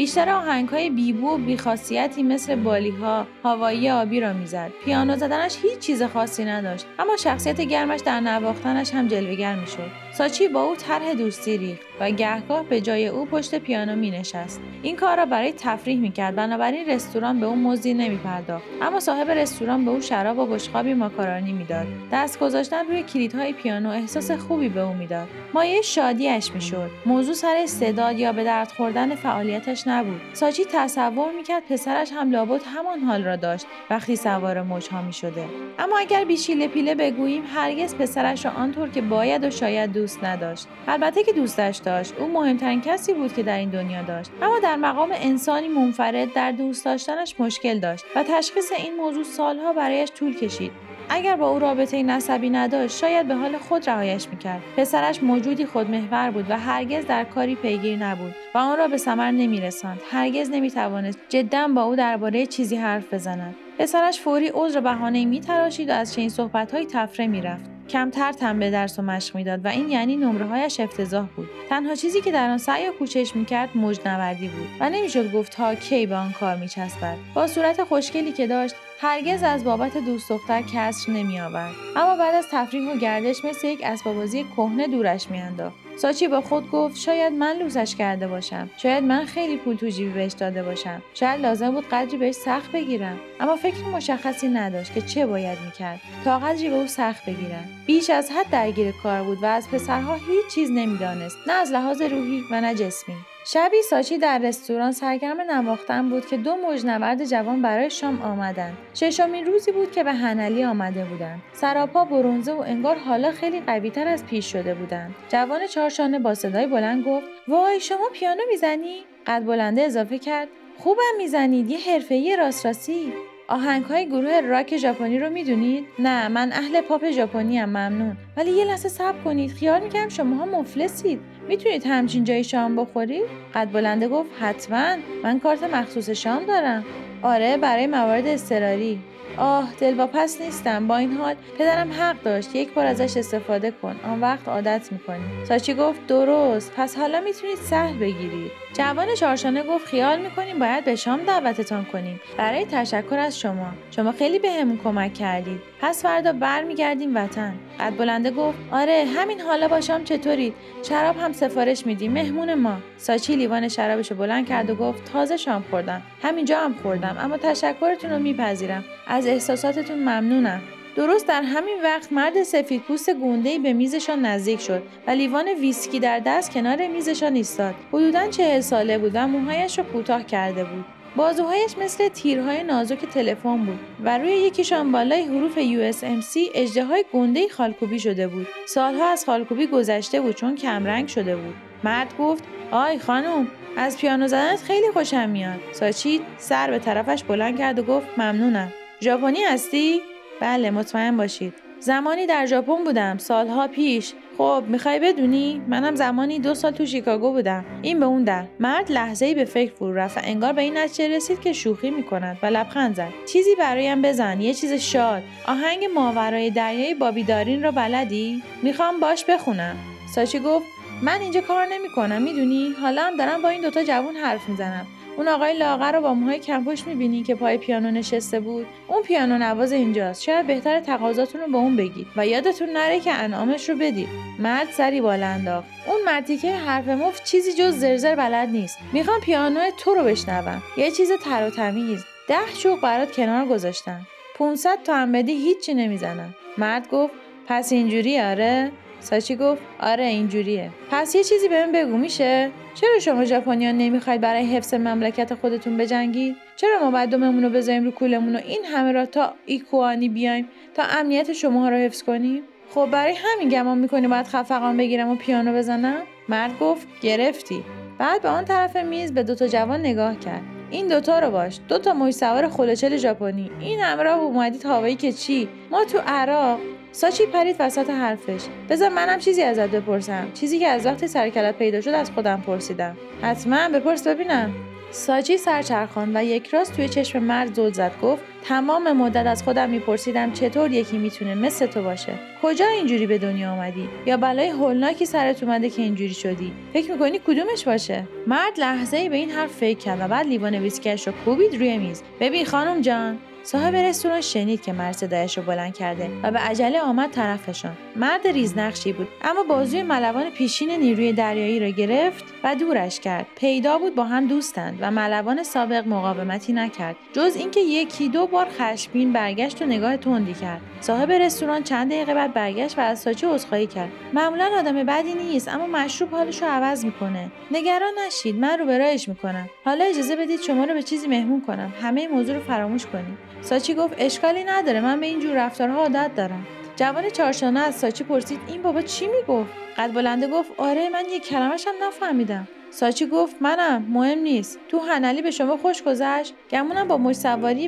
Speaker 1: بیشتر های بیبو و بیخاصیتی مثل بالیها هوایی آبی را می‌زد. پیانو زدنش هیچ چیز خاصی نداشت اما شخصیت گرمش در نواختنش هم جلوگر می‌شد. ساچی با او طرح دوستی ریخت و گهگاه به جای او پشت پیانو می نشست. این کار را برای تفریح می کرد. بنابراین رستوران به او مزدی نمی پرداخت. اما صاحب رستوران به او شراب و بشقابی ماکارونی می‌داد دست گذاشتن روی کلیدهای پیانو احساس خوبی به او می‌داد مایه شادیش می‌شد موضوع سر استعداد یا به درد خوردن فعالیتش نبود. ساچی تصور می‌کرد پسرش هم لابد همان حال را داشت. وقتی سوار موجها می شده. اما اگر بیشیله پیله بگوییم هرگز پسرش را آنطور که باید و شاید دوست نداشت. البته که دوستش داشت. او مهمترین کسی بود که در این دنیا داشت. اما در مقام انسانی منفرد در دوست داشتنش مشکل داشت و تشخیص این موضوع سالها برایش طول کشید. اگر با او رابطه نسبی نداشت شاید به حال خود رهایش می‌کرد. پسرش موجودی خودمحور بود و هرگز در کاری پیگیر نبود و آن را به ثمر نمیرساند. هرگز نمی‌توانست جدا با او درباره چیزی حرف بزند. پسرش فوری عذر بهانهای میتراشید و از چنین صحبتهایی تفره می‌رفت. کمتر تن به درس و مشق می‌داد و این یعنی نمره هایش افتضاح بود. تنها چیزی که در آن سعی و کوشش می‌کرد مجنوردی بود و نمی‌شد گفت تا کی به آن کار میچسبد. با صورت خوشگلی که داشت هرگز از بابت دوست دختر کسر نمیآورد. اما بعد از تفریح و گردش مثل یک اسبابازی کهنه دورش میانداخت. ساچی با خود گفت شاید من لوسش کرده باشم. شاید من خیلی پول تو جیبی بهش داده باشم. شاید لازم بود قدری بهش سخت بگیرم. اما فکر مشخصی نداشت که چه باید می‌کرد. تا قدری به او سخت بگیرم بیش از حد درگیر کار بود و از پسرها هیچ چیز نمی‌دانست. نه از لحاظ روحی و نه جسمی. شبی ساچی در رستوران سرگرم نواختن بود که دو مجنورد جوان برای شام آمدند ششمین روزی بود که به هنلی آمده بودند. سراپا برونزه و انگار حالا خیلی قویتر از پیش شده بودند. جوان چهارشانه با صدای بلند گفت وای شما پیانو می‌زنی؟ قد بلنده اضافه کرد خوبم می‌زنید یه حرفه‌ای راست راستی آهنگ های گروه راک ژاپنی رو می‌دونید؟ نه من اهل پاپ ژاپنی ام ممنون. ولی یه لحظه صبر کنید خیال می‌کنم شماها مفلسید. می‌تونید همچین جای شام بخورید؟ قد بلنده گفت حتما. من کارت مخصوص شام دارم. آره برای موارد اضطراری. آه دلواپس نیستم. با این حال پدرم حق داشت. یک بار ازش استفاده کن. آن وقت عادت می‌کنی. ساچی گفت درست. پس حالا می‌تونید سهل بگیرید. جوان چارشانه گفت خیال می‌کنیم باید به شام دعوتتان کنیم. برای تشکر از شما. شما خیلی بهمون به کمک کردید. پس فردا برمیگردیم وطن. قد بلنده گفت آره همین حالا با شام چطورید شراب هم سفارش میدیم مهمون ما. ساچی لیوان شرابشو بلند کرد و گفت تازه شام خوردم. همینجا هم خوردم اما تشکرتون رو میپذیرم. از احساساتتون ممنونم. درست در همین وقت مرد سفید پوست گونده به میزشان نزدیک شد و لیوان ویسکی در دست کنار میزشان ایستاد. حدوداً چهل ساله بود و موهایش را کوتاه کرده بود. بازوهایش مثل تیرهای نازک تلفن بود و روی یکیشان بالای حروف USMC اجده گنده خالکوبی شده بود. سالها از خالکوبی گذشته بود چون کمرنگ شده بود. مرد گفت آی خانم از پیانو زدنت خیلی خوشم میاد. ساچی سر به طرفش بلند کرد و گفت ممنونم. ژاپنی هستی؟ بله مطمئن باشید. زمانی در ژاپن بودم سالها پیش خب می‌خوای بدونی؟ منم زمانی دو سال تو شیکاگو بودم. این به اون در. مرد لحظه ای به فکر فرو رفت و انگار به این نتیجه رسید که شوخی می‌کند و لبخند زد. چیزی برایم بزن یه چیز شاد. آهنگ ماورای دریای بابیدارین را بلدی؟ می‌خوام باش بخونم. ساشی گفت من اینجا کار نمی‌کنم می‌دونی؟ حالا هم دارم با این دوتا جوون حرف می‌زنم. اون آقای لاغر رو با موهای کمپوش می‌بینی که پای پیانو نشسته بود؟ اون پیانو نواز اینجاست. شاید بهتر تقاضاتون رو به اون بگید؟ و یادتون نره که انعامش رو بدید. مرد سری بالا انداخت. اون مردی که حرف مفت چیزی جز زرزر بلد نیست. می‌خوام پیانو تو رو بشنوم. یه چیز تر و تمیز. ده چوق برات کنار گذاشتم. 500 تا هم بدی هیچی نمی‌زنم. مرد گفت پس اینجوری آره؟ ساچی گفت آره اینجوریه. پس یه چیزی بهم بگو میشه؟ چرا شما ژاپنیا نمی‌خواید برای حفظ مملکت خودتون بجنگید چرا ما بعد دوممون رو بذاریم رو کولمون و این همه را تا ایکوانی بیایم تا امنیت شماها رو حفظ کنیم؟ خب برای همین گمان می‌کنی باید خفقان بگیرم و پیانو بزنم؟ مرد گفت گرفتی. بعد به آن طرف میز به دوتا جوان نگاه کرد. این دوتا رو باش. دوتا موی سوار خلوچل ژاپنی. این همراه اومدید هوایی که چی؟ ما تو عراق ساچی پرید وسط حرفش. بذار منم چیزی ازت بپرسم. چیزی که از وقتی سرکلت پیدا شد از خودم پرسیدم. حتما بپرس ببینم. ساچی سرچرخان و یک راست توی چشم مرد زل زد گفت تمام مدت از خودم میپرسیدم چطور یکی می‌تونه مثل تو باشه. کجا اینجوری به دنیا آمدی یا بلای هولناکی سرت اومده که اینجوری شدی؟ فکر می‌کنی کدومش باشه؟ مرد لحظه ای به این حرف فکر کرد و بعد لیوان ویسکش رو کوبید روی میز. ببین خانم جان. صاحب رستوران شنید که مرد صدایش رو بلند کرده و به عجله آمد طرفشان. مرد ریزنقشی بود اما بازوی ملوان پیشین نیروی دریایی را گرفت و دورش کرد. پیدا بود با هم دوستند و ملوان سابق مقاومتی نکرد. جز اینکه یکی دو بار خشمگین برگشت و نگاه تندی کرد. صاحب رستوران چند دقیقه بعد برگشت و از ساچی عذرخواهی کرد. معمولا آدم بدی نیست اما مشروب حالش رو عوض می‌کنه. نگران نشید من رو برایش می‌کنم. حالا اجازه بدید شما رو به چیزی مهمون کنم. همه موضوع رو فراموش کنید. ساچی گفت اشکالی نداره من به این جور رفتارها عادت دارم. جوان چارشانه از ساچی پرسید این بابا چی می‌گفت؟ قد بلنده گفت آره من یک کلمش هم نفهمیدم. ساچی گفت منم مهم نیست. تو هنلی به شما خوش گذشت؟ گمونم با مش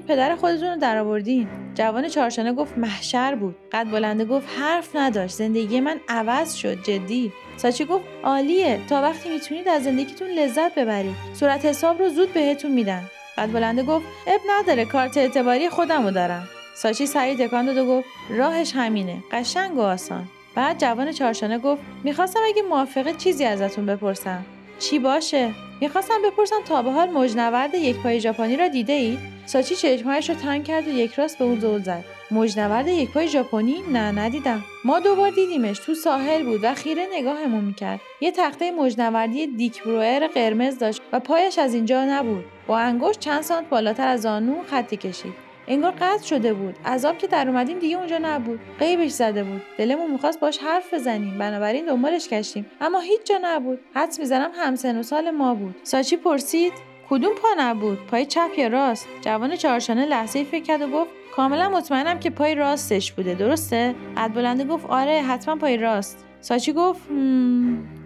Speaker 1: پدر خودتون رو درآوردین. جوان چارشانه گفت محشر بود. قد بلنده گفت حرف نداشت. زندگی من عوض شد جدی. ساچی گفت عالیه. تا وقتی می‌تونید از زندگیتون لذت ببرید. صورت حساب رو زود بهتون میدن. قد بلنده گفت اب نداره کارت اعتباری خودمو دارم. ساچی سریع تکان داد و گفت راهش همینه قشنگ و آسان. بعد جوان چارشانه گفت می‌خواستم اگه موافقه چیزی ازتون بپرسم. چی باشه؟ می‌خواستم بپرسم تا به حال مجنورد یک پای ژاپنی را دیده اید؟ ساچی چشمهایش رو تنگ کرد و یک راست به اون زل زد. مجنورد یک پای ژاپنی؟ نه ندیدم. ما دوبار دیدیمش تو ساحل بود و خیره نگاهمون می‌کرد. یه تخته مجنوردی دیک بروئر قرمز داشت و پایش از اینجا نبود. با انگشت چند سانت بالاتر از زانو خطی کشید. انگار قطع شده بود. عذاب که در اومدیم دیگه اونجا نبود. قیبش زده بود. دلمون می‌خواست باش حرف بزنیم. بنابراین دنبالش گشتیم. اما هیچ جا نبود. حدس می‌زنم همسن و سال ما بود. ساچی پرسید کدوم پا نبود؟ پای چپ یا راست؟ جوان چهارشانه لحظه فکر کرد و گفت کاملا مطمئنم که پای راستش بوده. درسته؟ قد بلنده گفت آره حتما پای راست. ساچی گفت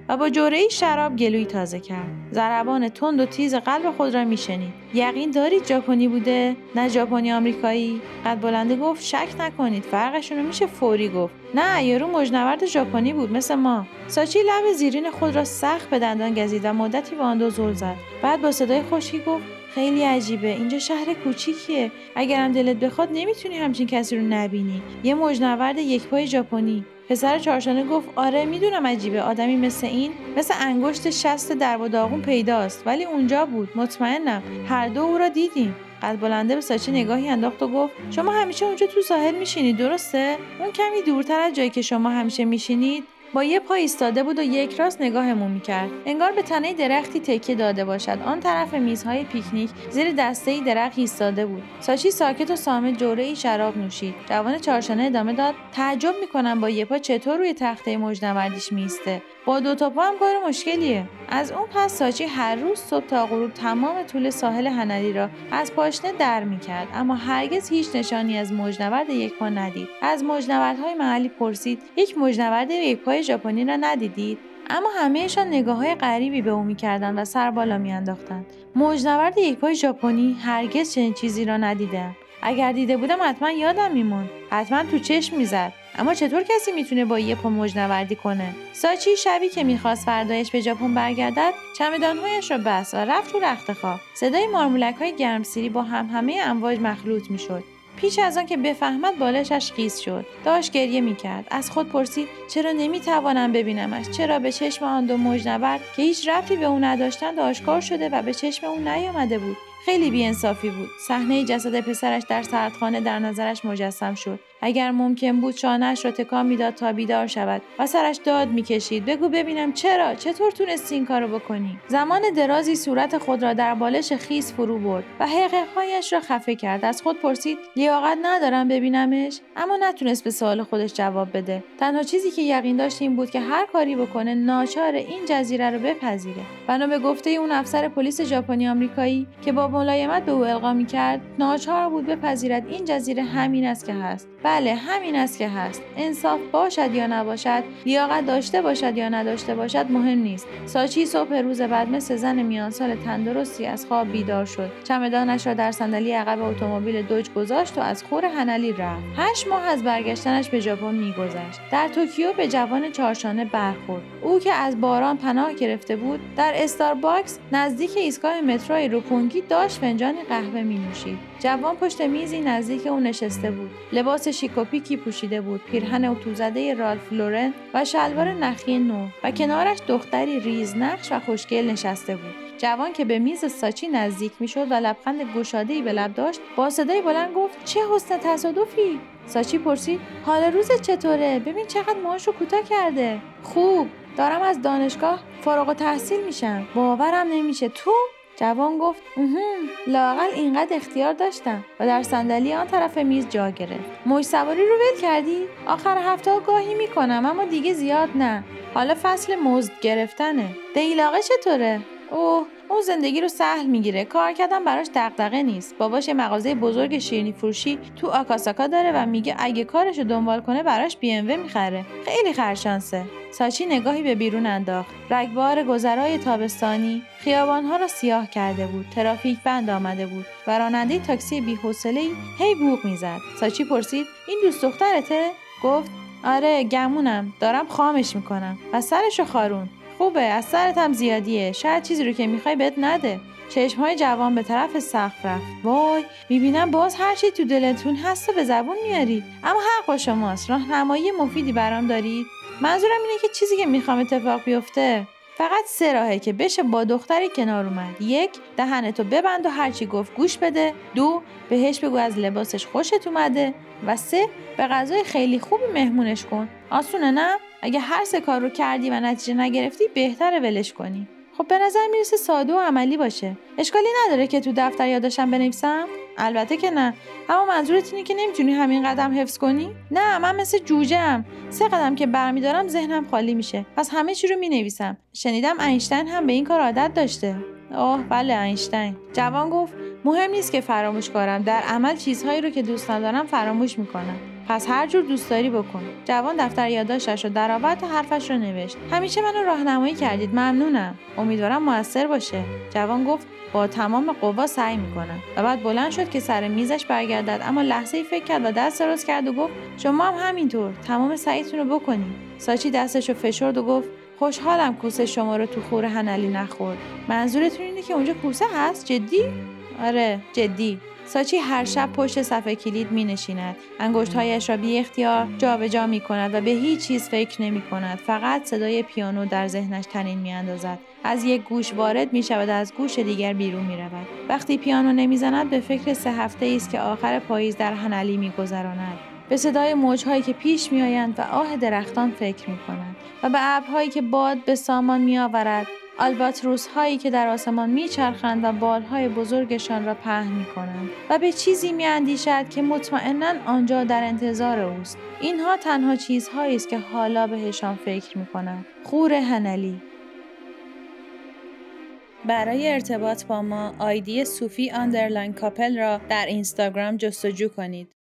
Speaker 1: و با شراب گلوی تازه کرد. ضربان تند و تیز قلب خود را میشنید. یقین دارید ژاپنی بوده؟ نه ژاپنی آمریکایی؟ قد بلنده گفت شک نکنید فرقشون رو میشه فوری گفت. نه یارو مجنورد ژاپنی بود مثل ما. ساچی لب زیرین خود را سخت به دندان گزید و مدتی به آن دو زل زد. بعد با صدای خوشی گفت خیلی عجیبه اینجا شهر کوچیکیه. اگرم دلت بخواد نمی‌تونی همچین کسی رو نبینی. یه مجنورد یک پای ژاپنی. پسر چارشانه گفت آره می‌دونم عجیبه. آدمی مثل این مثل انگشت شست در و داغون پیداست. ولی اونجا بود. مطمئنم. هر دو او را دیدیم. قد بلنده به ساچی نگاهی انداخت و گفت شما همیشه اونجا تو ساحل میشینید درسته؟ اون کمی دورتر از جایی که شما همیشه میشینید؟ با یه پا ایستاده بود و یک راست نگاهمون می‌کرد. انگار به تنه درختی تکیه داده باشد. آن طرف میزهای پیکنیک زیر دسته درخت ایستاده بود. ساچی ساکت و سامت جوره ای شراب نوشید. جوان چارشانه ادامه داد. تعجب می‌کنم با یه پا چطور روی تخته مجنوردیش میسته با دو تا پا هم کار مشکلیه. از اون پس ساچی هر روز صبح تا غروب تمام طول ساحل هنلی را از پاشنه در می‌کرد. اما هرگز هیچ نشانی از مجنورد یک پا ندید. از مجنوردهای محلی پرسید. یک مجنورد یک پای ژاپنی را ندیدید. اما همهشان نگاه های غریبی به او می‌کردند و سر بالا میانداختند. مجنورد یک پای ژاپنی هرگز چنین چیزی را ندیدم اگر دیده بودم حتما یادم میمون حتما تو چشم می‌زد. اما چطور کسی می‌تونه با یه پا مجنوردی کنه؟ ساچی شبی که می‌خواست فردایش به ژاپن برگردد چمدانهایش را بست و رفت تو رخت خواب صدای مارمولک های گرمسیری با هم همه امواج مخلوط می‌شد. پیش از آن که بفهمد بالشش خیس شد. داشت گریه می‌کرد. از خود پرسید چرا نمی‌توانم ببینمش؟ چرا به چشم آن دو مجنورد که هیچ ربطی به او نداشتند آشکار شده و به چشم او نیامده بود. خیلی بیانصافی بود. صحنه جسد پسرش در سردخانه در نظرش مجسم شد. اگر ممکن بود شانهاش را تکان می‌داد تا بیدار شود و سرش داد می‌کشید. بگو ببینم چرا؟ چطور تونستی این کارو بکنی؟ زمان درازی صورت خود را در بالش خیس فرو برد و حقیقهایش را خفه کرد. از خود پرسید لیاقت ندارم ببینمش؟ اما نتونست به سوال خودش جواب بده. تنها چیزی که یقین داشت این بود که هر کاری بکنه ناچار این جزیره رو بپذیره. بنا به گفته اون افسر پلیس ژاپنی آمریکایی که با ملایمت به او القا می‌کرد ناچار بود بپذیرد این جزیره همین است که هست. بله همین است که هست. انصاف باشد یا نباشد لیاقت داشته باشد یا نداشته باشد مهم نیست. ساچی صبح روز بعد مثل زن میان سال تندرستی از خواب بیدار شد. چمدانش را در صندلی عقب اتومبیل Dodge گذاشت و از خور هنلی رفت. هشت ماه از برگشتنش به ژاپن میگذشت. در توکیو به جوان چارشانه برخورد. او که از باران پناه گرفته بود در Starbucks نزدیک ایستگاه مترو روپونگی داشت فنجانی قهوه می نوشید جوان پشت میزی نزدیک او نشسته بود. لباس شیکوپیکی پوشیده بود. پیرهن اتوزده Ralph Lauren و شلوار نخی نو و کنارش دختری ریزنقش و خوشگل نشسته بود. جوان که به میز ساچی نزدیک می‌شد و لبخند گشاده به لب داشت با صدای بلند گفت چه حسن تصادفی؟ ساچی پرسید حال روز چطوره؟ ببین چقدر موهاشو کوتاه کرده. خوب دارم از دانشگاه فارغ تحصیل میشم. باورم نمیشه. تو؟ جوان گفت لاقل اینقدر اختیار داشتم و در صندلی آن طرف میز جا گرفت. موج سواری رو ول کردی؟ آخر هفته ها گاهی می‌کنم اما دیگه زیاد نه. حالا فصل مزد گرفتنه. دیلاقه چطوره؟ اوه اون زندگی رو سهل می‌گیره. کار کردن براش دغدغه نیست. باباش یه مغازه بزرگ شیرینی فروشی تو آکاساکا داره و میگه اگه کارش رو دنبال کنه براش بی می‌خره. خیلی خرشانسه. ساچی نگاهی به بیرون انداخت. رگبار گذرای تابستانی خیابانها را سیاه کرده بود. ترافیک بند آمده بود و راننده تاکسی بیحوصلهای هی بوق می‌زد. ساچی پرسید این دوست دخترته؟ گفت آره گمونم. دارم خامش می‌کنم. و سرشو خارون خوبه از سرت هم زیادیه. شاید چیزی رو که می‌خوای بهت نده. چشم های جوان به طرف سقف رفت. وای می‌بینم باز هر چی تو دلتون هست و به زبون میاری. اما حق با شماست. راهنمایی مفیدی برام دارید. منظورم اینه که چیزی که می‌خوام اتفاق بیفته فقط سه راهه که بشه با دختری کنار اومد. یک دهنتو ببند و هرچی گفت گوش بده. دو بهش بگو از لباسش خوشت اومده. و سه به غذای خیلی خوبی مهمونش کن. آسونه نه؟ اگه هر سه کار رو کردی و نتیجه نگرفتی بهتره ولش کنی. خب به نظر می‌رسه ساده و عملی باشه. اشکالی نداره که تو دفتر یادشم بنویسم؟ البته که نه. اما منظورت اینه که نمی‌تونی همین قدم حفظ کنی؟ نه من مثل جوجه ام. سه قدم که برمیدارم ذهنم خالی میشه. پس همه چی رو می‌نویسم. شنیدم اینشتین هم به این کار عادت داشته. اوه بله اینشتین. جوان گفت مهم نیست که فراموش کنم در عمل چیزهایی رو که دوست ندارم فراموش می‌کنم. پس هر جور دوست داری بکن. جوان دفتر یادداشتش رو درآورد و حرفش رو نوشت. همیشه منو راهنمایی کردید ممنونم. امیدوارم موثر باشه. جوان گفت با تمام قوا سعی می‌کنم. و بعد بلند شد که سر میزش برگردد اما لحظه ای فکر کرد و دست دراز کرد و گفت شما هم همینطور تمام سعیتون رو بکنید ساچی دستش رو فشرد و گفت خوشحالم کوسه شما رو تو خور هنلی نخورد. منظورتون اینه که اونجا کوسه هست؟ جدی؟ آره جدی. ساچی هر شب پشت صفحه کلید می نشیند. انگشتهایش را بی اختیار جابجا می کند و به هیچ چیز فکر نمی کند. فقط صدای پیانو در ذهنش تنین می اندازد. از یک گوش وارد می شود از گوش دیگر بیرون می رود. وقتی پیانو نمی زند به فکر سه هفته است که آخر پاییز در هنلی می گذراند. به صدای موجهایی که پیش میآیند و آه درختان فکر می کند و به ابرهایی که باد به سامان می آورد آلباتروس هایی که در آسمان میچرخند و بالهای بزرگشان را پهن می کنند و به چیزی می اندیشد که مطمئنا آنجا در انتظار اوست. اینها تنها چیزهایی است که حالا بهشان فکر می کند. خور هنلی برای ارتباط با ما ID صوفی underline کاپل را در اینستاگرام جستجو کنید.